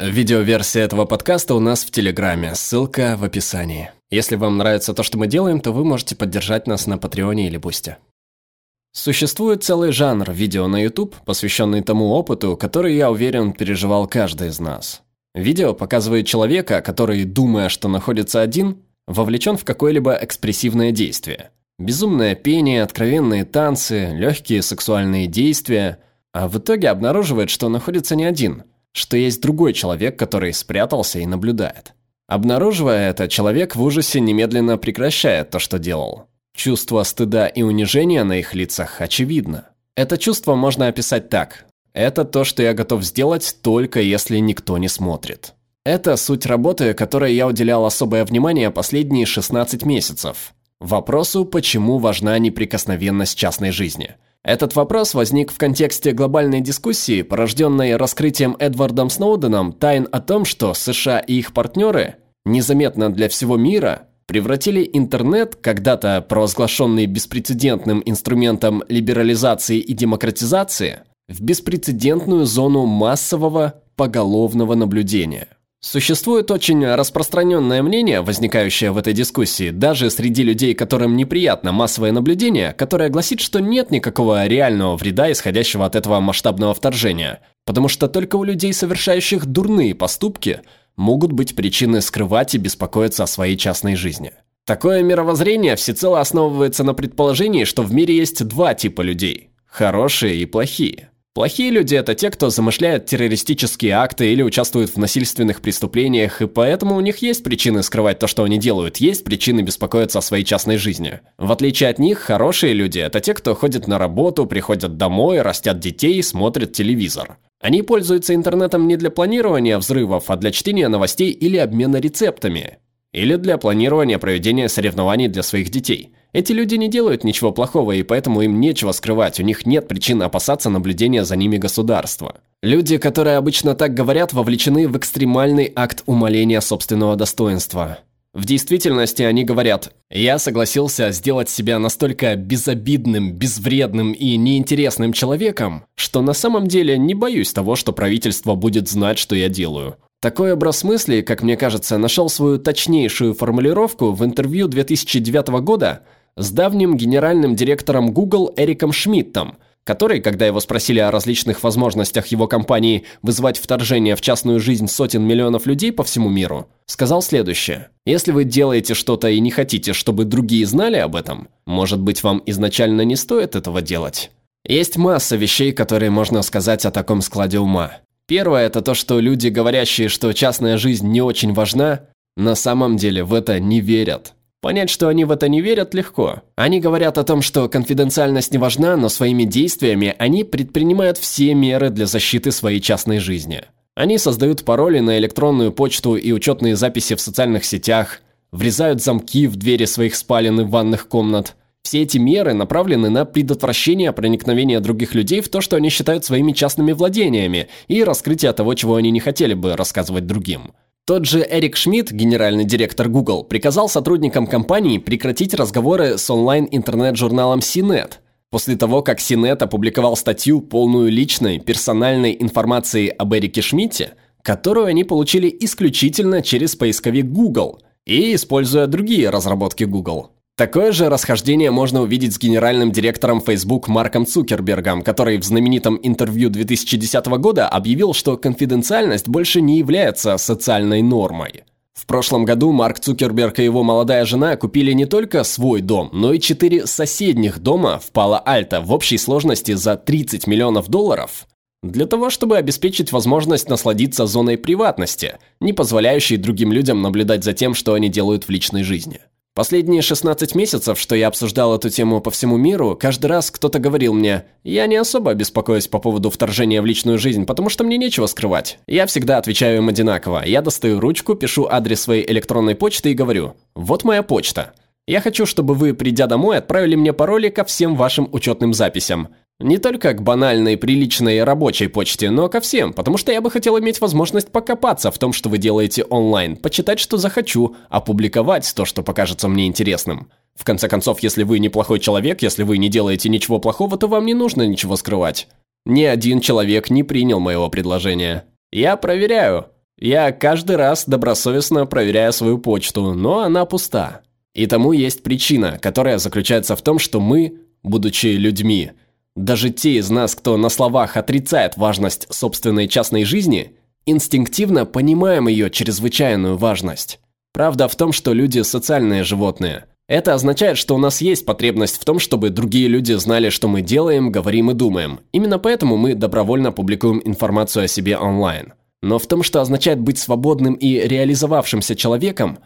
Видеоверсия этого подкаста у нас в Телеграме, ссылка в описании. Если вам нравится то, что мы делаем, то вы можете поддержать нас на Патреоне или Бусте. Существует целый жанр видео на YouTube, посвященный тому опыту, который, я уверен, переживал каждый из нас. Видео показывает человека, который, думая, что находится один, вовлечен в какое-либо экспрессивное действие. Безумное пение, откровенные танцы, легкие сексуальные действия, а в итоге обнаруживает, что находится не один, что есть другой человек, который спрятался и наблюдает. Обнаруживая это, человек в ужасе немедленно прекращает то, что делал. Чувство стыда и унижения на их лицах очевидно. Это чувство можно описать так. Это то, что я готов сделать, только если никто не смотрит. Это суть работы, которой я уделял особое внимание последние 16 месяцев. Вопросу, почему важна неприкосновенность частной жизни. Этот вопрос возник в контексте глобальной дискуссии, порожденной раскрытием Эдвардом Сноуденом тайн о том, что США и их партнеры, незаметно для всего мира, превратили интернет, когда-то провозглашенный беспрецедентным инструментом либерализации и демократизации, в беспрецедентную зону массового поголовного наблюдения. Существует очень распространенное мнение, возникающее в этой дискуссии, даже среди людей, которым неприятно массовое наблюдение, которое гласит, что нет никакого реального вреда, исходящего от этого масштабного вторжения, потому что только у людей, совершающих дурные поступки, могут быть причины скрывать и беспокоиться о своей частной жизни. Такое мировоззрение всецело основывается на предположении, что в мире есть два типа людей – хорошие и плохие. Плохие люди – это те, кто замышляет террористические акты или участвует в насильственных преступлениях, и поэтому у них есть причины скрывать то, что они делают, есть причины беспокоиться о своей частной жизни. В отличие от них, хорошие люди – это те, кто ходит на работу, приходят домой, растят детей, смотрят телевизор. Они пользуются интернетом не для планирования взрывов, а для чтения новостей или обмена рецептами. Или для планирования проведения соревнований для своих детей. Эти люди не делают ничего плохого, и поэтому им нечего скрывать, у них нет причин опасаться наблюдения за ними государства. Люди, которые обычно так говорят, вовлечены в экстремальный акт умаления собственного достоинства. В действительности они говорят, я согласился сделать себя настолько безобидным, безвредным и неинтересным человеком, что на самом деле не боюсь того, что правительство будет знать, что я делаю. Такой образ мысли, как мне кажется, нашел свою точнейшую формулировку в интервью 2009 года с давним генеральным директором Google Эриком Шмидтом – который, когда его спросили о различных возможностях его компании вызвать вторжение в частную жизнь сотен миллионов людей по всему миру, сказал следующее. «Если вы делаете что-то и не хотите, чтобы другие знали об этом, может быть, вам изначально не стоит этого делать?» Есть масса вещей, которые можно сказать о таком складе ума. Первое – это то, что люди, говорящие, что частная жизнь не очень важна, на самом деле в это не верят. Понять, что они в это не верят, легко. Они говорят о том, что конфиденциальность не важна, но своими действиями они предпринимают все меры для защиты своей частной жизни. Они создают пароли на электронную почту и учетные записи в социальных сетях, врезают замки в двери своих спален и ванных комнат. Все эти меры направлены на предотвращение проникновения других людей в то, что они считают своими частными владениями, и раскрытие того, чего они не хотели бы рассказывать другим. Тот же Эрик Шмидт, генеральный директор Google, приказал сотрудникам компании прекратить разговоры с онлайн-интернет-журналом CNET, после того, как CNET опубликовал статью, полную личной, персональной информации об Эрике Шмидте, которую они получили исключительно через поисковик Google и используя другие разработки Google. Такое же расхождение можно увидеть с генеральным директором Facebook Марком Цукербергом, который в знаменитом интервью 2010 года объявил, что конфиденциальность больше не является социальной нормой. В прошлом году Марк Цукерберг и его молодая жена купили не только свой дом, но и четыре соседних дома в Пало-Альто в общей сложности за 30 миллионов долларов для того, чтобы обеспечить возможность насладиться зоной приватности, не позволяющей другим людям наблюдать за тем, что они делают в личной жизни. Последние 16 месяцев, что я обсуждал эту тему по всему миру, каждый раз кто-то говорил мне, я не особо беспокоюсь по поводу вторжения в личную жизнь, потому что мне нечего скрывать. Я всегда отвечаю им одинаково. Я достаю ручку, пишу адрес своей электронной почты и говорю, вот моя почта. Я хочу, чтобы вы, придя домой, отправили мне пароли ко всем вашим учетным записям. Не только к банальной, приличной рабочей почте, но ко всем, потому что я бы хотел иметь возможность покопаться в том, что вы делаете онлайн, почитать, что захочу, опубликовать то, что покажется мне интересным. В конце концов, если вы неплохой человек, если вы не делаете ничего плохого, то вам не нужно ничего скрывать. Ни один человек не принял моего предложения. Я проверяю. Я каждый раз добросовестно проверяю свою почту, но она пуста. И тому есть причина, которая заключается в том, что мы, будучи людьми, даже те из нас, кто на словах отрицает важность собственной частной жизни, инстинктивно понимаем ее чрезвычайную важность. Правда в том, что люди социальные животные. Это означает, что у нас есть потребность в том, чтобы другие люди знали, что мы делаем, говорим и думаем. Именно поэтому мы добровольно публикуем информацию о себе онлайн. Но в том, что означает быть свободным и реализовавшимся человеком,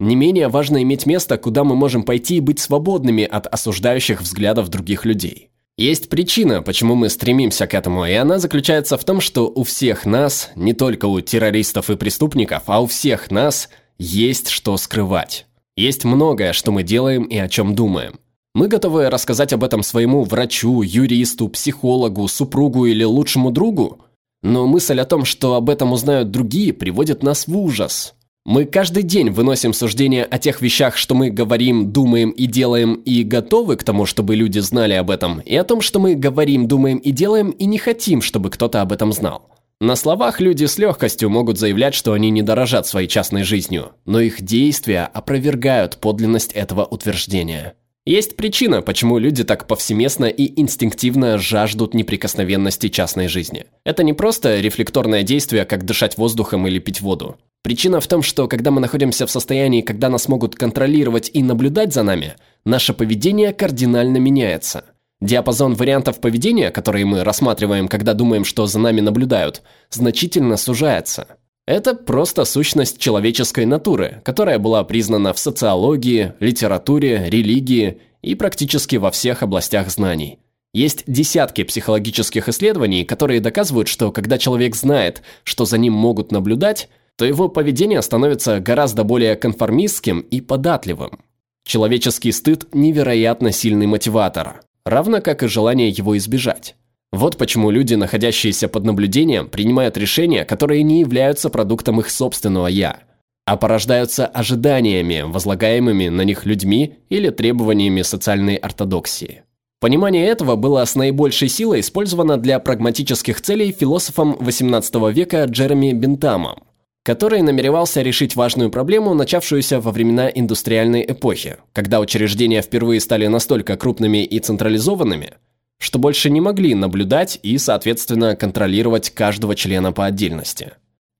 не менее важно иметь место, куда мы можем пойти и быть свободными от осуждающих взглядов других людей. Есть причина, почему мы стремимся к этому, и она заключается в том, что у всех нас, не только у террористов и преступников, а у всех нас есть что скрывать. Есть многое, что мы делаем и о чем думаем. Мы готовы рассказать об этом своему врачу, юристу, психологу, супругу или лучшему другу, но мысль о том, что об этом узнают другие, приводит нас в ужас. Мы каждый день выносим суждения о тех вещах, что мы говорим, думаем и делаем, и готовы к тому, чтобы люди знали об этом, и о том, что мы говорим, думаем и делаем, и не хотим, чтобы кто-то об этом знал. На словах люди с легкостью могут заявлять, что они не дорожат своей частной жизнью, но их действия опровергают подлинность этого утверждения. Есть причина, почему люди так повсеместно и инстинктивно жаждут неприкосновенности частной жизни. Это не просто рефлекторное действие, как дышать воздухом или пить воду. Причина в том, что когда мы находимся в состоянии, когда нас могут контролировать и наблюдать за нами, наше поведение кардинально меняется. Диапазон вариантов поведения, которые мы рассматриваем, когда думаем, что за нами наблюдают, значительно сужается. Это просто сущность человеческой натуры, которая была признана в социологии, литературе, религии и практически во всех областях знаний. Есть десятки психологических исследований, которые доказывают, что когда человек знает, что за ним могут наблюдать, то его поведение становится гораздо более конформистским и податливым. Человеческий стыд – невероятно сильный мотиватор, равно как и желание его избежать. Вот почему люди, находящиеся под наблюдением, принимают решения, которые не являются продуктом их собственного «я», а порождаются ожиданиями, возлагаемыми на них людьми или требованиями социальной ортодоксии. Понимание этого было с наибольшей силой использовано для прагматических целей философом XVIII века Джереми Бентамом который намеревался решить важную проблему, начавшуюся во времена индустриальной эпохи, когда учреждения впервые стали настолько крупными и централизованными, что больше не могли наблюдать и, соответственно, контролировать каждого члена по отдельности.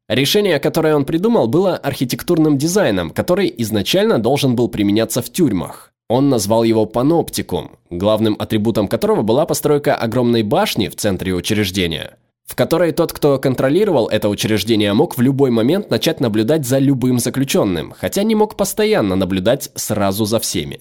Решение, которое он придумал, было архитектурным дизайном, который изначально должен был применяться в тюрьмах. Он назвал его паноптикум, главным атрибутом которого была постройка огромной башни в центре учреждения – в которой тот, кто контролировал это учреждение, мог в любой момент начать наблюдать за любым заключенным, хотя не мог постоянно наблюдать сразу за всеми.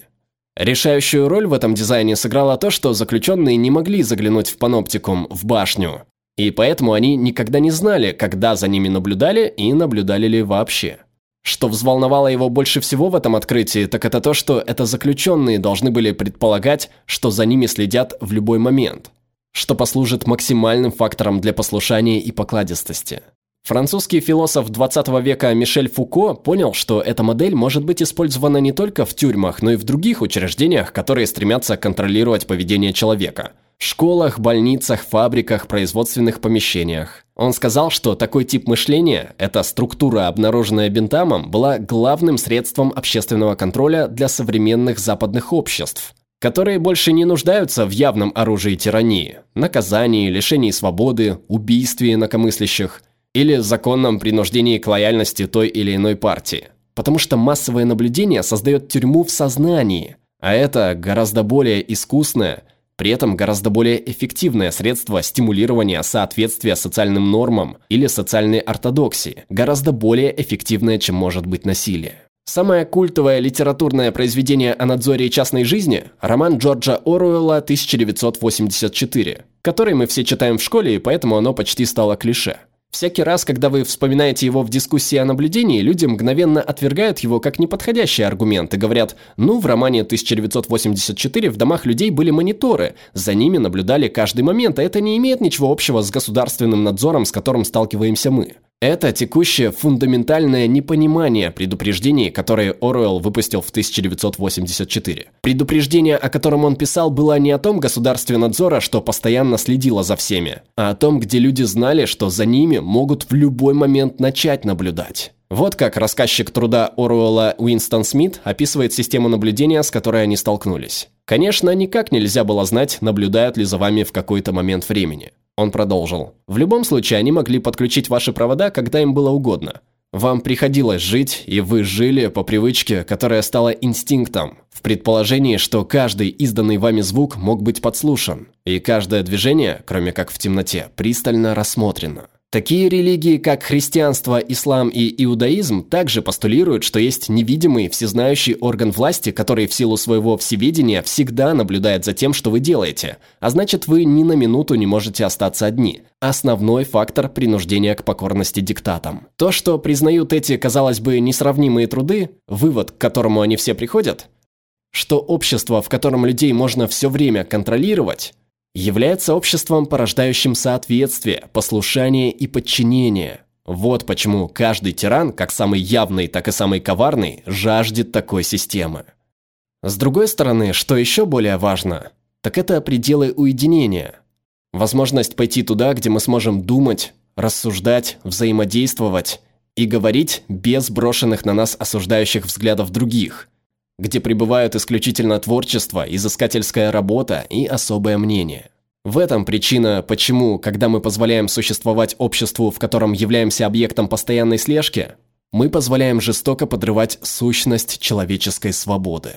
Решающую роль в этом дизайне сыграло то, что заключенные не могли заглянуть в паноптикум, в башню, и поэтому они никогда не знали, когда за ними наблюдали и наблюдали ли вообще. Что взволновало его больше всего в этом открытии, так это то, что это заключенные должны были предполагать, что за ними следят в любой момент что послужит максимальным фактором для послушания и покладистости. Французский философ 20 века Мишель Фуко понял, что эта модель может быть использована не только в тюрьмах, но и в других учреждениях, которые стремятся контролировать поведение человека. В школах, больницах, фабриках, производственных помещениях. Он сказал, что такой тип мышления, эта структура, обнаруженная Бентамом, была главным средством общественного контроля для современных западных обществ которые больше не нуждаются в явном оружии тирании, наказании, лишении свободы, убийстве инакомыслящих или законном принуждении к лояльности той или иной партии. Потому что массовое наблюдение создает тюрьму в сознании, а это гораздо более искусное, при этом гораздо более эффективное средство стимулирования соответствия социальным нормам или социальной ортодоксии, гораздо более эффективное, чем может быть насилие. Самое культовое литературное произведение о надзоре частной жизни – роман Джорджа Оруэлла «1984», который мы все читаем в школе, и поэтому оно почти стало клише. Всякий раз, когда вы вспоминаете его в дискуссии о наблюдении, люди мгновенно отвергают его как неподходящий аргумент и говорят, ну, в романе 1984 в домах людей были мониторы, за ними наблюдали каждый момент, а это не имеет ничего общего с государственным надзором, с которым сталкиваемся мы. Это текущее фундаментальное непонимание предупреждений, которые Оруэлл выпустил в 1984. Предупреждение, о котором он писал, было не о том государстве надзора, что постоянно следило за всеми, а о том, где люди знали, что за ними могут в любой момент начать наблюдать. Вот как рассказчик труда Оруэлла Уинстон Смит описывает систему наблюдения, с которой они столкнулись. Конечно, никак нельзя было знать, наблюдают ли за вами в какой-то момент времени. Он продолжил. «В любом случае, они могли подключить ваши провода, когда им было угодно. Вам приходилось жить, и вы жили по привычке, которая стала инстинктом, в предположении, что каждый изданный вами звук мог быть подслушан, и каждое движение, кроме как в темноте, пристально рассмотрено. Такие религии, как христианство, ислам и иудаизм, также постулируют, что есть невидимый, всезнающий орган власти, который в силу своего всеведения всегда наблюдает за тем, что вы делаете, а значит вы ни на минуту не можете остаться одни. Основной фактор принуждения к покорности диктатам. То, что признают эти, казалось бы, несравнимые труды, вывод, к которому они все приходят, что общество, в котором людей можно все время контролировать, является обществом, порождающим соответствие, послушание и подчинение. Вот почему каждый тиран, как самый явный, так и самый коварный, жаждет такой системы. С другой стороны, что еще более важно, так это пределы уединения. Возможность пойти туда, где мы сможем думать, рассуждать, взаимодействовать и говорить без брошенных на нас осуждающих взглядов других – где пребывают исключительно творчество, изыскательская работа и особое мнение. В этом причина, почему, когда мы позволяем существовать обществу, в котором являемся объектом постоянной слежки, мы позволяем жестоко подрывать сущность человеческой свободы.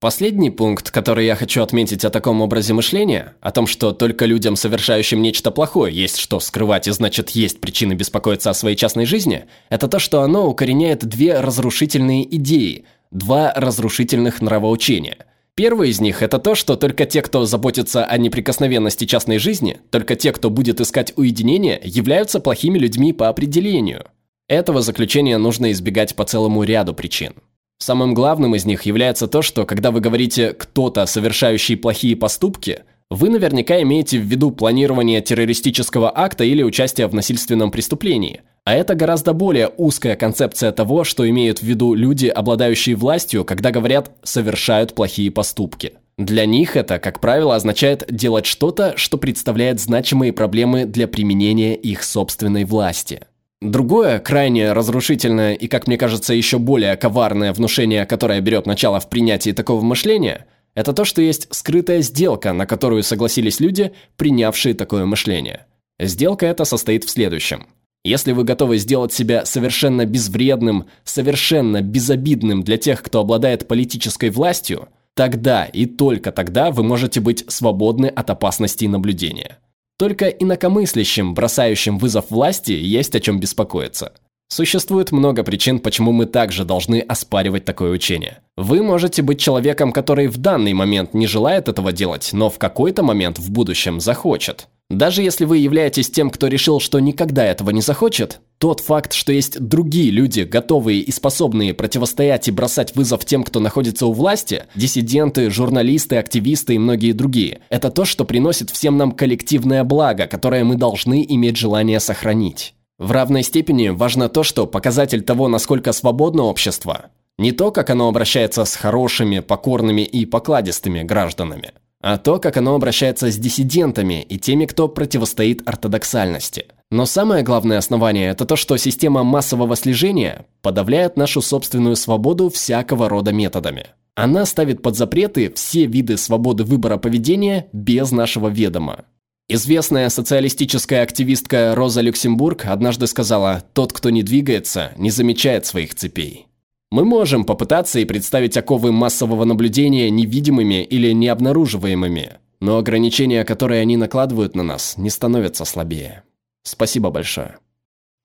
Последний пункт, который я хочу отметить о таком образе мышления, о том, что только людям, совершающим нечто плохое, есть что скрывать и значит есть причины беспокоиться о своей частной жизни, это то, что оно укореняет две разрушительные идеи – два разрушительных нравоучения. Первое из них – это то, что только те, кто заботится о неприкосновенности частной жизни, только те, кто будет искать уединение, являются плохими людьми по определению. Этого заключения нужно избегать по целому ряду причин. Самым главным из них является то, что когда вы говорите «кто-то, совершающий плохие поступки», вы наверняка имеете в виду планирование террористического акта или участие в насильственном преступлении. А это гораздо более узкая концепция того, что имеют в виду люди, обладающие властью, когда говорят «совершают плохие поступки». Для них это, как правило, означает делать что-то, что представляет значимые проблемы для применения их собственной власти. Другое, крайне разрушительное и, как мне кажется, еще более коварное внушение, которое берет начало в принятии такого мышления – это то, что есть скрытая сделка, на которую согласились люди, принявшие такое мышление. Сделка эта состоит в следующем. Если вы готовы сделать себя совершенно безвредным, совершенно безобидным для тех, кто обладает политической властью, тогда и только тогда вы можете быть свободны от опасностей наблюдения. Только инакомыслящим, бросающим вызов власти, есть о чем беспокоиться – Существует много причин, почему мы также должны оспаривать такое учение. Вы можете быть человеком, который в данный момент не желает этого делать, но в какой-то момент в будущем захочет. Даже если вы являетесь тем, кто решил, что никогда этого не захочет, тот факт, что есть другие люди, готовые и способные противостоять и бросать вызов тем, кто находится у власти, диссиденты, журналисты, активисты и многие другие, это то, что приносит всем нам коллективное благо, которое мы должны иметь желание сохранить. В равной степени важно то, что показатель того, насколько свободно общество, не то, как оно обращается с хорошими, покорными и покладистыми гражданами, а то, как оно обращается с диссидентами и теми, кто противостоит ортодоксальности. Но самое главное основание – это то, что система массового слежения подавляет нашу собственную свободу всякого рода методами. Она ставит под запреты все виды свободы выбора поведения без нашего ведома. Известная социалистическая активистка Роза Люксембург однажды сказала «Тот, кто не двигается, не замечает своих цепей». Мы можем попытаться и представить оковы массового наблюдения невидимыми или необнаруживаемыми, но ограничения, которые они накладывают на нас, не становятся слабее. Спасибо большое.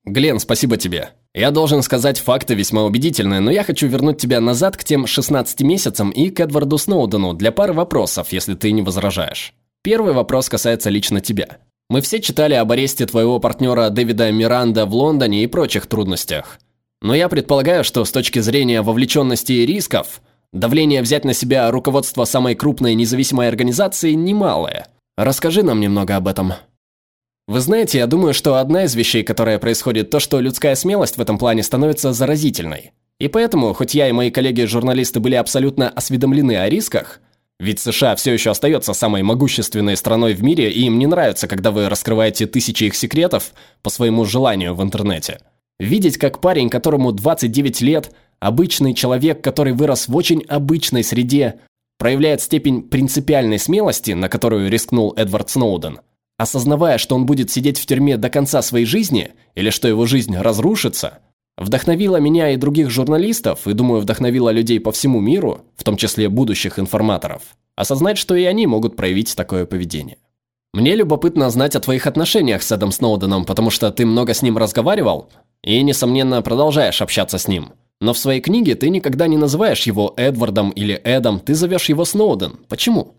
Глен, спасибо тебе. Я должен сказать, факты весьма убедительные, но я хочу вернуть тебя назад к тем 16 месяцам и к Эдварду Сноудену для пары вопросов, если ты не возражаешь. Первый вопрос касается лично тебя. Мы все читали об аресте твоего партнера Дэвида Миранда в Лондоне и прочих трудностях. Но я предполагаю, что с точки зрения вовлеченности и рисков, давление взять на себя руководство самой крупной независимой организации немалое. Расскажи нам немного об этом. Вы знаете, я думаю, что одна из вещей, которая происходит, то, что людская смелость в этом плане становится заразительной. И поэтому, хоть я и мои коллеги-журналисты были абсолютно осведомлены о рисках, ведь США все еще остается самой могущественной страной в мире, и им не нравится, когда вы раскрываете тысячи их секретов по своему желанию в интернете. Видеть, как парень, которому 29 лет, обычный человек, который вырос в очень обычной среде, проявляет степень принципиальной смелости, на которую рискнул Эдвард Сноуден, осознавая, что он будет сидеть в тюрьме до конца своей жизни, или что его жизнь разрушится, вдохновило меня и других журналистов, и, думаю, вдохновило людей по всему миру, в том числе будущих информаторов, осознать, что и они могут проявить такое поведение. Мне любопытно знать о твоих отношениях с Эдом Сноуденом, потому что ты много с ним разговаривал и, несомненно, продолжаешь общаться с ним. Но в своей книге ты никогда не называешь его Эдвардом или Эдом, ты зовешь его Сноуден. Почему?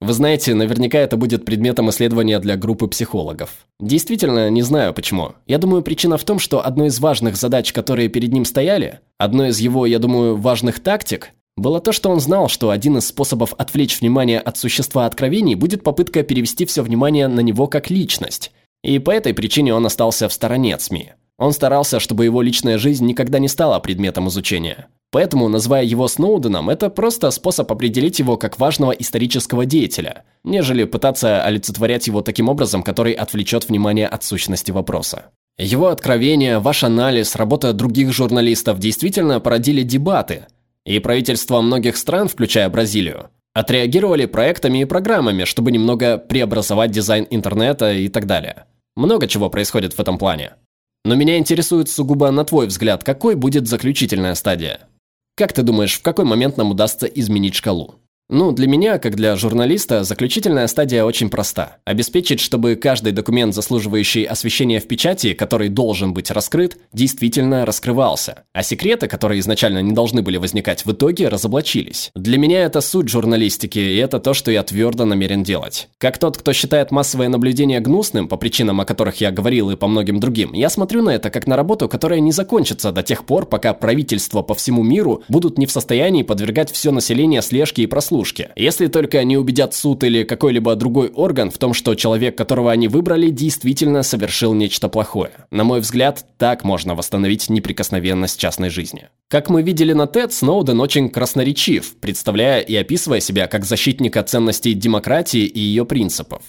Вы знаете, наверняка это будет предметом исследования для группы психологов. Действительно, не знаю почему. Я думаю, причина в том, что одной из важных задач, которые перед ним стояли, одной из его, я думаю, важных тактик, было то, что он знал, что один из способов отвлечь внимание от существа откровений будет попытка перевести все внимание на него как личность. И по этой причине он остался в стороне от СМИ. Он старался, чтобы его личная жизнь никогда не стала предметом изучения. Поэтому, называя его Сноуденом, это просто способ определить его как важного исторического деятеля, нежели пытаться олицетворять его таким образом, который отвлечет внимание от сущности вопроса. Его откровения, ваш анализ, работа других журналистов действительно породили дебаты, и правительства многих стран, включая Бразилию, отреагировали проектами и программами, чтобы немного преобразовать дизайн интернета и так далее. Много чего происходит в этом плане. Но меня интересует сугубо на твой взгляд, какой будет заключительная стадия? Как ты думаешь, в какой момент нам удастся изменить шкалу? Ну, для меня, как для журналиста, заключительная стадия очень проста. Обеспечить, чтобы каждый документ, заслуживающий освещения в печати, который должен быть раскрыт, действительно раскрывался. А секреты, которые изначально не должны были возникать, в итоге разоблачились. Для меня это суть журналистики, и это то, что я твердо намерен делать. Как тот, кто считает массовое наблюдение гнусным, по причинам, о которых я говорил и по многим другим, я смотрю на это как на работу, которая не закончится до тех пор, пока правительства по всему миру будут не в состоянии подвергать все население слежке и прослушке прослушки. Если только они убедят суд или какой-либо другой орган в том, что человек, которого они выбрали, действительно совершил нечто плохое. На мой взгляд, так можно восстановить неприкосновенность частной жизни. Как мы видели на TED, Сноуден очень красноречив, представляя и описывая себя как защитника ценностей демократии и ее принципов.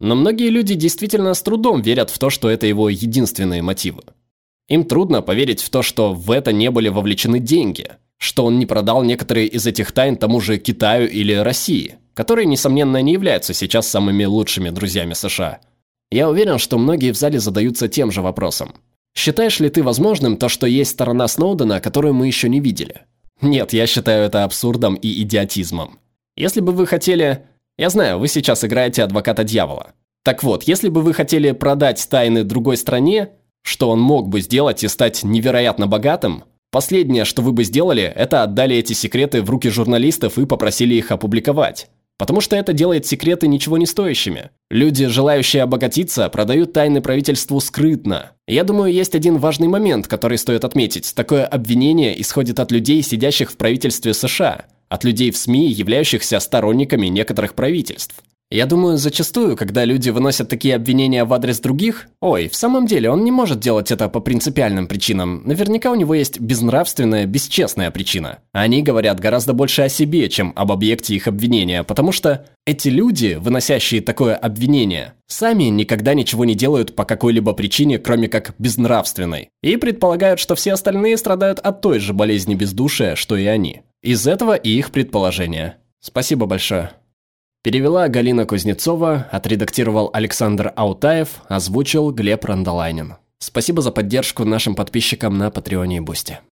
Но многие люди действительно с трудом верят в то, что это его единственные мотивы. Им трудно поверить в то, что в это не были вовлечены деньги – что он не продал некоторые из этих тайн тому же Китаю или России, которые, несомненно, не являются сейчас самыми лучшими друзьями США. Я уверен, что многие в зале задаются тем же вопросом. Считаешь ли ты возможным то, что есть сторона Сноудена, которую мы еще не видели? Нет, я считаю это абсурдом и идиотизмом. Если бы вы хотели... Я знаю, вы сейчас играете адвоката дьявола. Так вот, если бы вы хотели продать тайны другой стране, что он мог бы сделать и стать невероятно богатым, Последнее, что вы бы сделали, это отдали эти секреты в руки журналистов и попросили их опубликовать. Потому что это делает секреты ничего не стоящими. Люди, желающие обогатиться, продают тайны правительству скрытно. Я думаю, есть один важный момент, который стоит отметить. Такое обвинение исходит от людей, сидящих в правительстве США, от людей в СМИ, являющихся сторонниками некоторых правительств. Я думаю, зачастую, когда люди выносят такие обвинения в адрес других, ой, в самом деле он не может делать это по принципиальным причинам. Наверняка у него есть безнравственная, бесчестная причина. Они говорят гораздо больше о себе, чем об объекте их обвинения, потому что эти люди, выносящие такое обвинение, сами никогда ничего не делают по какой-либо причине, кроме как безнравственной, и предполагают, что все остальные страдают от той же болезни бездушия, что и они. Из этого и их предположения. Спасибо большое. Перевела Галина Кузнецова, отредактировал Александр Аутаев, озвучил Глеб Рандолайнин. Спасибо за поддержку нашим подписчикам на Патреоне и Бусти.